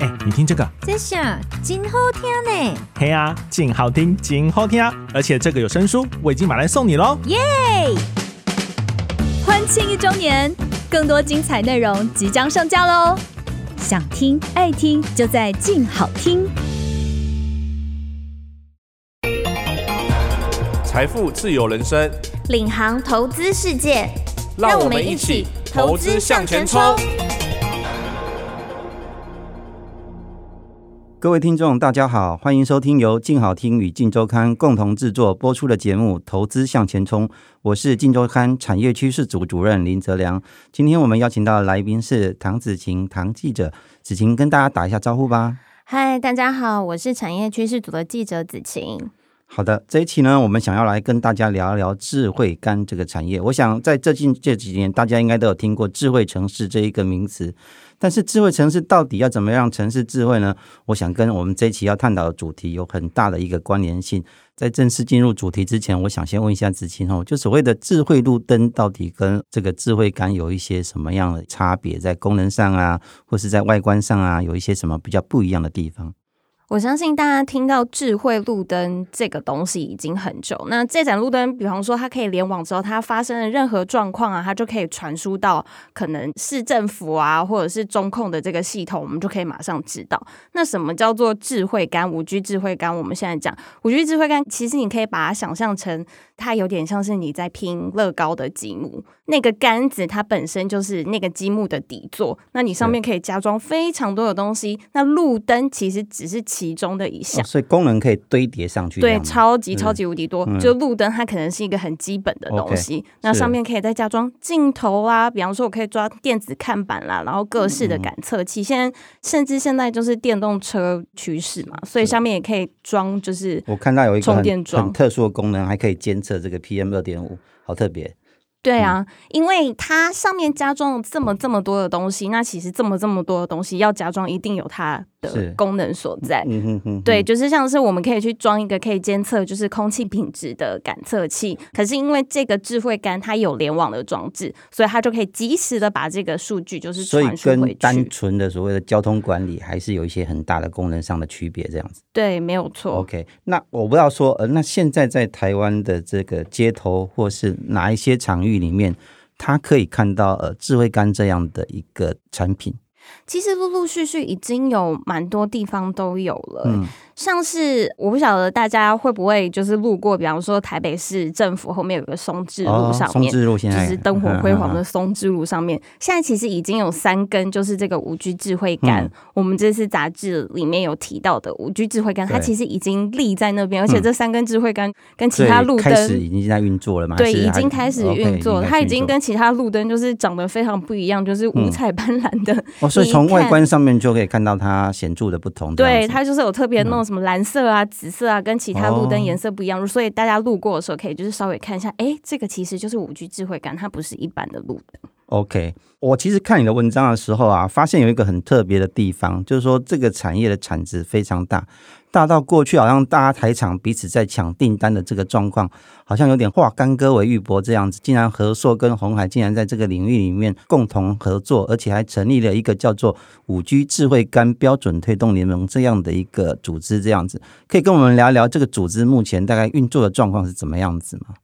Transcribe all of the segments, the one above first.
哎，你听这个，这下真好听呢。嘿啊，静好听，静好听啊！而且这个有声书，我已经买来送你喽。耶！欢庆一周年，更多精彩内容即将上架喽！想听爱听，就在静好听。财富自由人生，领航投资世界，让我们一起投资向前冲！各位听众，大家好，欢迎收听由静好听与静周刊共同制作播出的节目《投资向前冲》，我是静周刊产业趋势组主任林泽良。今天我们邀请到的来宾是唐子晴，唐记者，子晴跟大家打一下招呼吧。嗨，大家好，我是产业趋势组的记者子晴。好的，这一期呢，我们想要来跟大家聊一聊智慧杆这个产业。我想在最近这几年，大家应该都有听过智慧城市这一个名词。但是智慧城市到底要怎么让城市智慧呢？我想跟我们这一期要探讨的主题有很大的一个关联性。在正式进入主题之前，我想先问一下子晴哦，就所谓的智慧路灯到底跟这个智慧杆有一些什么样的差别？在功能上啊，或是在外观上啊，有一些什么比较不一样的地方？我相信大家听到智慧路灯这个东西已经很久。那这盏路灯，比方说它可以联网之后，它发生了任何状况啊，它就可以传输到可能市政府啊，或者是中控的这个系统，我们就可以马上知道。那什么叫做智慧杆？五 G 智慧杆？我们现在讲五 G 智慧杆，其实你可以把它想象成，它有点像是你在拼乐高的积木，那个杆子它本身就是那个积木的底座，那你上面可以加装非常多的东西。那路灯其实只是。其中的一项，哦，所以功能可以堆叠上去，对，超级超级无敌多。嗯、就路灯，它可能是一个很基本的东西，嗯、那上面可以再加装镜头啊，比方说我可以装电子看板啦，然后各式的感测器。嗯、现在甚至现在就是电动车趋势嘛，所以上面也可以装，就是我看到有一个充电桩。很特殊的功能，还可以监测这个 PM 二点五，好特别。对啊，因为它上面加装了这么这么多的东西，那其实这么这么多的东西要加装，一定有它的功能所在。嗯哼哼。对，就是像是我们可以去装一个可以监测就是空气品质的感测器，可是因为这个智慧杆它有联网的装置，所以它就可以及时的把这个数据就是传输回去。所以跟单纯的所谓的交通管理还是有一些很大的功能上的区别，这样子。对，没有错。OK，那我不知道说，呃，那现在在台湾的这个街头或是哪一些场域？里面，它可以看到呃智慧杆这样的一个产品。其实陆陆续续已经有蛮多地方都有了。嗯像是我不晓得大家会不会就是路过，比方说台北市政府后面有个松智路上面，哦、就是灯火辉煌的松智路上面，现在其实已经有三根，就是这个五 G 智慧杆。嗯、我们这次杂志里面有提到的五 G 智慧杆，它其实已经立在那边，而且这三根智慧杆跟其他路灯、嗯、开始已经在运作了嘛？对，已经开始运作了。它已经跟其他路灯就是长得非常不一样，就是五彩斑斓的。哦，所以从外观上面就可以看到它显著的不同。对，它就是有特别弄什么蓝色啊。紫色啊，跟其他路灯颜色不一样，哦、所以大家路过的时候可以就是稍微看一下，哎，这个其实就是五 G 智慧杆，它不是一般的路灯。OK，我其实看你的文章的时候啊，发现有一个很特别的地方，就是说这个产业的产值非常大。大到过去好像大家台厂彼此在抢订单的这个状况，好像有点化干戈为玉帛这样子。竟然和硕跟鸿海竟然在这个领域里面共同合作，而且还成立了一个叫做五 G 智慧杆标准推动联盟这样的一个组织，这样子可以跟我们聊一聊这个组织目前大概运作的状况是怎么样子吗？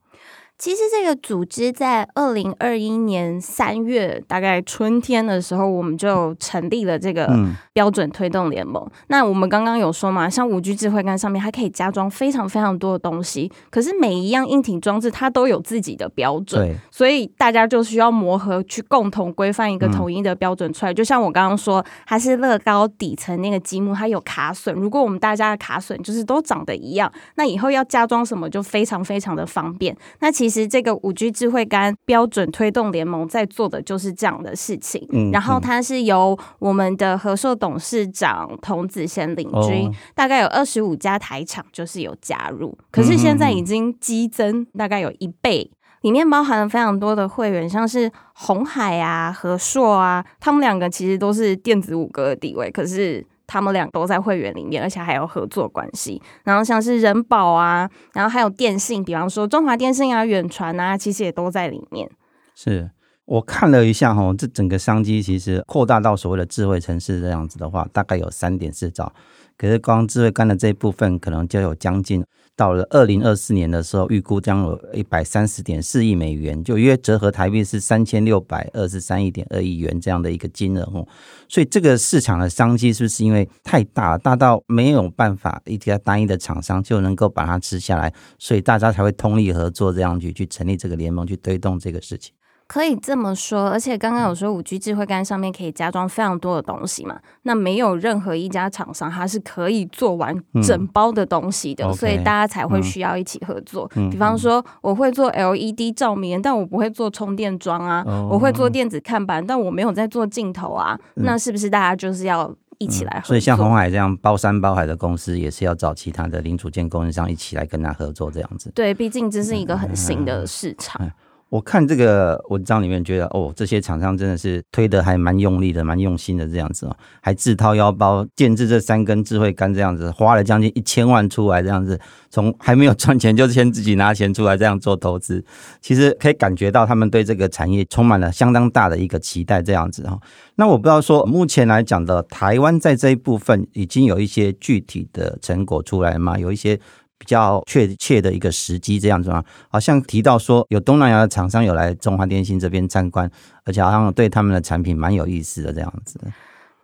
其实这个组织在二零二一年三月，大概春天的时候，我们就成立了这个标准推动联盟。嗯、那我们刚刚有说嘛，像五 G 智慧杆上面，它可以加装非常非常多的东西，可是每一样硬体装置它都有自己的标准，所以大家就需要磨合去共同规范一个统一的标准出来。嗯、就像我刚刚说，它是乐高底层那个积木，它有卡榫。如果我们大家的卡榫就是都长得一样，那以后要加装什么就非常非常的方便。那其实这个五 G 智慧杆标准推动联盟在做的就是这样的事情，嗯，然后它是由我们的和硕董事长童子贤领军，哦、大概有二十五家台厂就是有加入，可是现在已经激增，大概有一倍，里面包含了非常多的会员，像是红海啊、和硕啊，他们两个其实都是电子五哥的地位，可是。他们俩都在会员里面，而且还有合作关系。然后像是人保啊，然后还有电信，比方说中华电信啊、远传啊，其实也都在里面。是，我看了一下哈，这整个商机其实扩大到所谓的智慧城市这样子的话，大概有三点四兆。可是光智慧杆的这一部分，可能就有将近到了二零二四年的时候，预估将有一百三十点四亿美元，就约折合台币是三千六百二十三亿点二亿元这样的一个金额哦。所以这个市场的商机是不是因为太大，大到没有办法一家单一的厂商就能够把它吃下来，所以大家才会通力合作这样去去成立这个联盟去推动这个事情。可以这么说，而且刚刚有说五 G 智慧杆上面可以加装非常多的东西嘛，那没有任何一家厂商它是可以做完整包的东西的，嗯、所以大家才会需要一起合作。嗯、比方说，我会做 LED 照明，但我不会做充电桩啊；嗯、我会做电子看板，但我没有在做镜头啊。嗯、那是不是大家就是要一起来合作？所以像红海这样包山包海的公司，也是要找其他的零组件供应商一起来跟他合作这样子。对，毕竟这是一个很新的市场。嗯嗯嗯我看这个文章里面觉得，哦，这些厂商真的是推得还蛮用力的，蛮用心的这样子哦，还自掏腰包建置这三根智慧杆这样子，花了将近一千万出来这样子，从还没有赚钱就先自己拿钱出来这样做投资，其实可以感觉到他们对这个产业充满了相当大的一个期待这样子哈。那我不知道说，目前来讲的台湾在这一部分已经有一些具体的成果出来吗？有一些。比较确切的一个时机，这样子吗？好像提到说有东南亚的厂商有来中华电信这边参观，而且好像对他们的产品蛮有意思的这样子。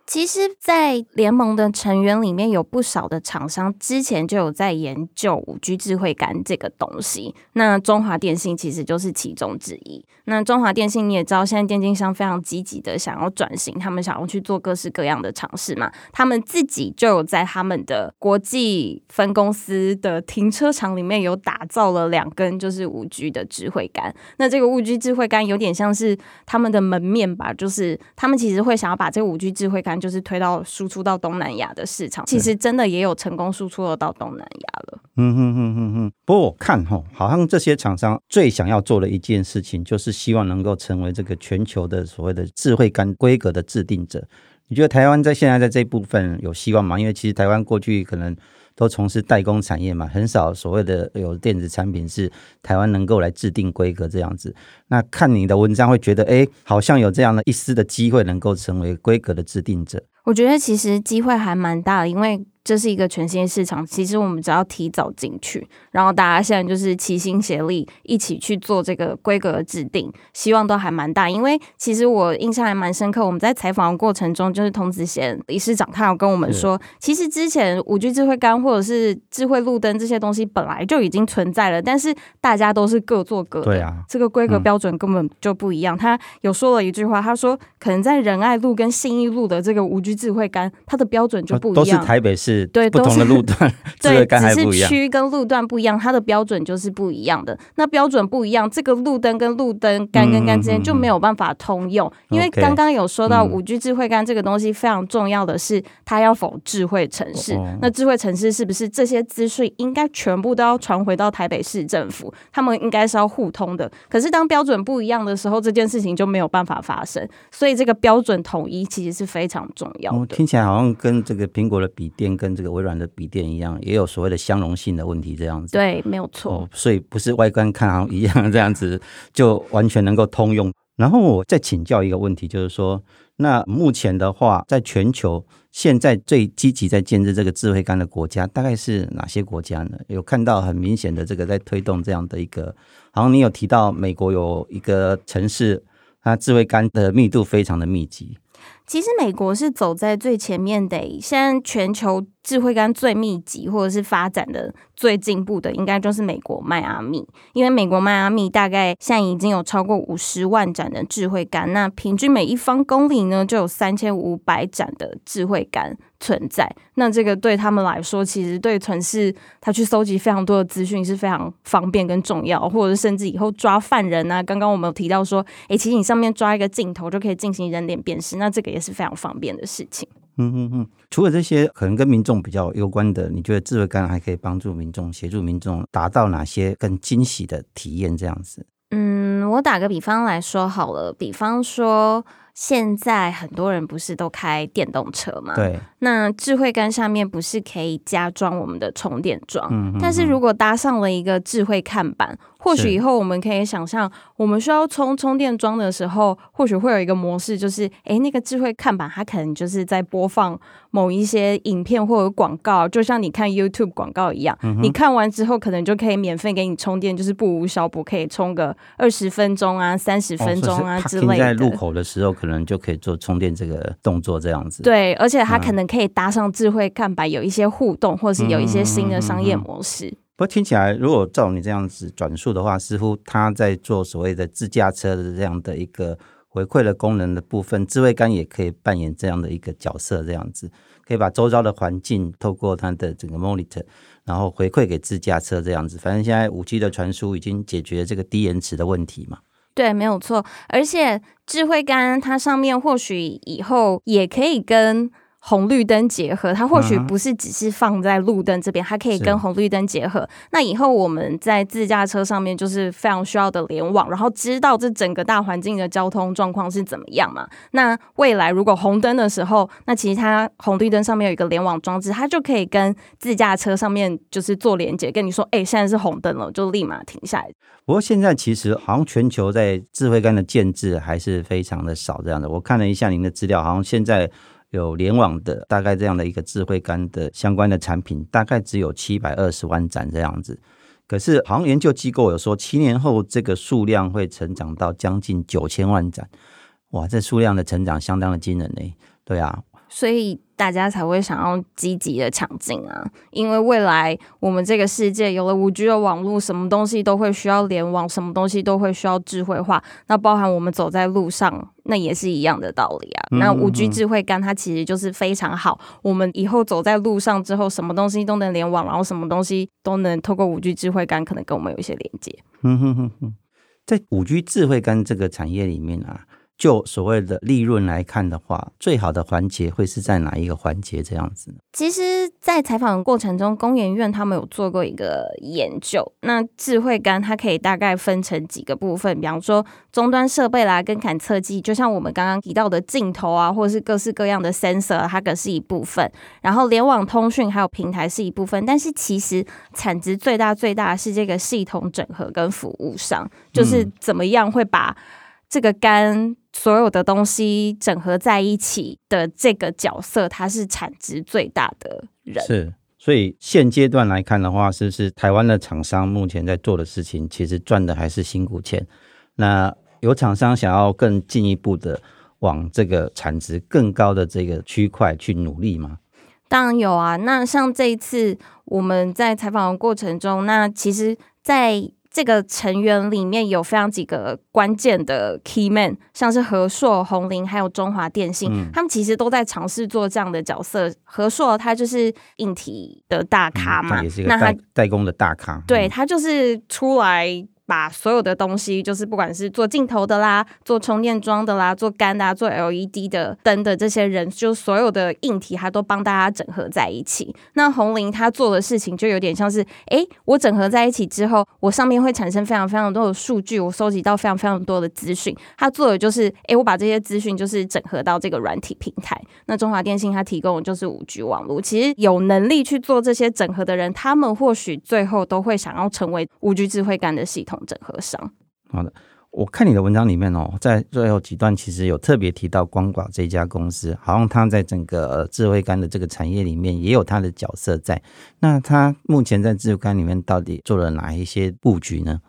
其实，在联盟的成员里面，有不少的厂商之前就有在研究五 G 智慧杆这个东西。那中华电信其实就是其中之一。那中华电信你也知道，现在电信商非常积极的想要转型，他们想要去做各式各样的尝试嘛。他们自己就有在他们的国际分公司的停车场里面有打造了两根就是五 G 的智慧杆。那这个五 G 智慧杆有点像是他们的门面吧，就是他们其实会想要把这个五 G 智慧杆。就是推到输出到东南亚的市场，其实真的也有成功输出了到东南亚了。嗯哼哼哼哼。不过我看哈，好像这些厂商最想要做的一件事情，就是希望能够成为这个全球的所谓的智慧干规格的制定者。你觉得台湾在现在在这一部分有希望吗？因为其实台湾过去可能。都从事代工产业嘛，很少所谓的有电子产品是台湾能够来制定规格这样子。那看你的文章会觉得，哎，好像有这样的一丝的机会，能够成为规格的制定者。我觉得其实机会还蛮大的，因为。这是一个全新的市场，其实我们只要提早进去，然后大家现在就是齐心协力一起去做这个规格的制定，希望都还蛮大。因为其实我印象还蛮深刻，我们在采访的过程中，就是童子贤理事长他有跟我们说，其实之前五 G 智慧杆或者是智慧路灯这些东西本来就已经存在了，但是大家都是各做各的，对啊，这个规格标准根本就不一样。他有说了一句话，他说可能在仁爱路跟信义路的这个五 G 智慧杆，它的标准就不一样，都是台北市。对，不同的路段，对，只是区跟路段不一样，它的标准就是不一样的。那标准不一样，这个路灯跟路灯杆跟杆之间就没有办法通用。嗯、因为刚刚有说到五 G 智慧杆这个东西非常重要的是，它要否智慧城市。嗯、那智慧城市是不是这些资讯应该全部都要传回到台北市政府？他们应该是要互通的。可是当标准不一样的时候，这件事情就没有办法发生。所以这个标准统一其实是非常重要的。哦、听起来好像跟这个苹果的笔电跟这个微软的笔电一样，也有所谓的相容性的问题，这样子。对，没有错。哦，所以不是外观看好像一样这样子，就完全能够通用。然后我再请教一个问题，就是说，那目前的话，在全球现在最积极在建设这个智慧杆的国家，大概是哪些国家呢？有看到很明显的这个在推动这样的一个，好像你有提到美国有一个城市，它智慧杆的密度非常的密集。其实美国是走在最前面的，现在全球智慧杆最密集或者是发展的最进步的，应该就是美国迈阿密。因为美国迈阿密大概现在已经有超过五十万盏的智慧杆，那平均每一方公里呢就有三千五百盏的智慧杆存在。那这个对他们来说，其实对城市他去搜集非常多的资讯是非常方便跟重要，或者是甚至以后抓犯人啊，刚刚我们有提到说，诶，其实你上面抓一个镜头就可以进行人脸辨识，那这个也是非常方便的事情。嗯嗯嗯，除了这些可能跟民众比较有关的，你觉得智慧感还可以帮助民众、协助民众达到哪些更惊喜的体验？这样子？嗯，我打个比方来说好了，比方说。现在很多人不是都开电动车吗？对。那智慧杆下面不是可以加装我们的充电桩？嗯。但是如果搭上了一个智慧看板，或许以后我们可以想象，我们需要充充电桩的时候，或许会有一个模式，就是诶，那个智慧看板它可能就是在播放某一些影片或者广告，就像你看 YouTube 广告一样，嗯、你看完之后可能就可以免费给你充电，就是不无小补，可以充个二十分钟啊、三十分钟啊、哦、之类的。在路口的时候，可能就可以做充电这个动作，这样子。对，而且它可能可以搭上智慧看板，有一些互动，或者是有一些新的商业模式。嗯嗯嗯嗯不过听起来，如果照你这样子转述的话，似乎他在做所谓的自驾车的这样的一个回馈的功能的部分，智慧杆也可以扮演这样的一个角色，这样子可以把周遭的环境透过它的整个 monitor，然后回馈给自驾车这样子。反正现在五 G 的传输已经解决了这个低延迟的问题嘛。对，没有错。而且智慧杆它上面或许以后也可以跟红绿灯结合，它或许不是只是放在路灯这边，它可以跟红绿灯结合。那以后我们在自驾车上面就是非常需要的联网，然后知道这整个大环境的交通状况是怎么样嘛？那未来如果红灯的时候，那其实它红绿灯上面有一个联网装置，它就可以跟自驾车上面就是做连接，跟你说，哎，现在是红灯了，就立马停下来。不过现在其实好像全球在智慧杆的建制还是非常的少，这样的。我看了一下您的资料，好像现在。有联网的大概这样的一个智慧杆的相关的产品，大概只有七百二十万盏这样子。可是好像研究机构有说，七年后这个数量会成长到将近九千万盏。哇，这数量的成长相当的惊人呢。对啊。所以大家才会想要积极的抢进啊，因为未来我们这个世界有了五 G 的网络，什么东西都会需要联网，什么东西都会需要智慧化。那包含我们走在路上，那也是一样的道理啊。嗯嗯嗯，那五 G 智慧杆它其实就是非常好，我们以后走在路上之后，什么东西都能联网，然后什么东西都能透过五 G 智慧杆可能跟我们有一些连接。嗯哼哼哼，在五 G 智慧杆这个产业里面啊。就所谓的利润来看的话，最好的环节会是在哪一个环节？这样子呢？其实，在采访的过程中，工研院他们有做过一个研究。那智慧杆它可以大概分成几个部分，比方说终端设备啦、跟感测器，就像我们刚刚提到的镜头啊，或者是各式各样的 sensor，它可是一部分。然后联网通讯还有平台是一部分，但是其实产值最大最大的是这个系统整合跟服务上，就是怎么样会把这个杆。所有的东西整合在一起的这个角色，他是产值最大的人。是，所以现阶段来看的话，是不是台湾的厂商目前在做的事情，其实赚的还是辛苦钱？那有厂商想要更进一步的往这个产值更高的这个区块去努力吗？当然有啊。那像这一次我们在采访的过程中，那其实，在这个成员里面有非常几个关键的 key man，像是和硕、红林还有中华电信，嗯、他们其实都在尝试做这样的角色。和硕他就是硬体的大咖嘛，嗯、也是一个代代工的大咖，对，他就是出来。把所有的东西，就是不管是做镜头的啦，做充电桩的啦，做杆的、啊，做 LED 的灯的这些人，就所有的硬体，他都帮大家整合在一起。那宏凌他做的事情就有点像是，哎、我整合在一起之后，我上面会产生非常非常多的数据，我收集到非常非常多的资讯。他做的就是，哎、我把这些资讯就是整合到这个软体平台。那中华电信它提供的就是五 G 网络。其实有能力去做这些整合的人，他们或许最后都会想要成为五 G 智慧杆的系统。整合商，好的。我看你的文章里面哦，在最后几段其实有特别提到光管这家公司，好像它在整个智慧杆的这个产业里面也有它的角色在。那它目前在智慧杆里面到底做了哪一些布局呢？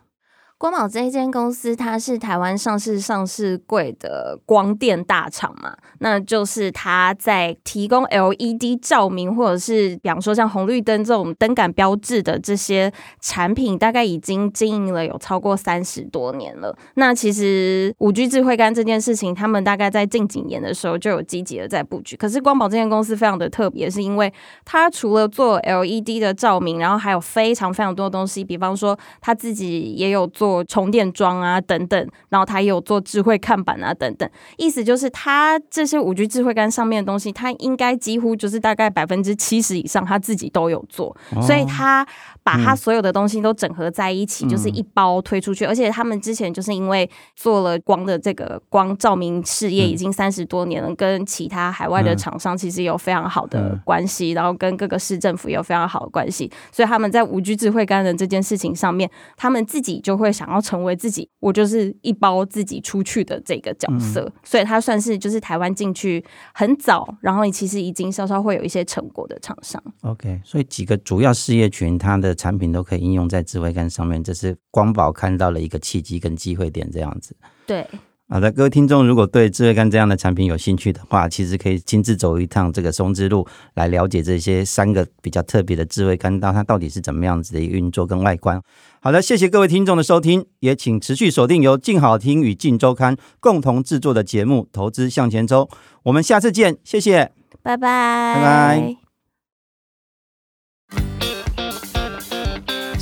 光宝这一间公司，它是台湾上市上市柜的光电大厂嘛，那就是它在提供 LED 照明，或者是比方说像红绿灯这种灯杆标志的这些产品，大概已经经营了有超过三十多年了。那其实五 G 智慧杆这件事情，他们大概在近几年的时候就有积极的在布局。可是光宝这间公司非常的特别，是因为它除了做 LED 的照明，然后还有非常非常多的东西，比方说它自己也有做。做充电桩啊等等，然后它也有做智慧看板啊等等。意思就是，它这些五 G 智慧杆上面的东西，它应该几乎就是大概百分之七十以上，它自己都有做，哦、所以它把它所有的东西都整合在一起，嗯、就是一包推出去。而且他们之前就是因为做了光的这个光照明事业已经三十多年了，嗯、跟其他海外的厂商其实有非常好的关系，嗯、然后跟各个市政府也有非常好的关系，所以他们在五 G 智慧干人这件事情上面，他们自己就会想要成为自己，我就是一包自己出去的这个角色，嗯、所以他算是就是台湾进去很早，然后其实已经稍稍会有一些成果的厂商。OK，所以几个主要事业群，它的产品都可以应用在智慧杆上面，这是光宝看到了一个契机跟机会点，这样子。对。好的，各位听众，如果对智慧杆这样的产品有兴趣的话，其实可以亲自走一趟这个松之路，来了解这些三个比较特别的智慧杆，到它到底是怎么样子的一个运作跟外观。好的，谢谢各位听众的收听，也请持续锁定由静好听与静周刊共同制作的节目《投资向前冲》，我们下次见，谢谢，拜拜，拜拜。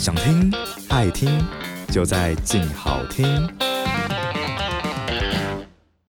想听爱听，就在静好听。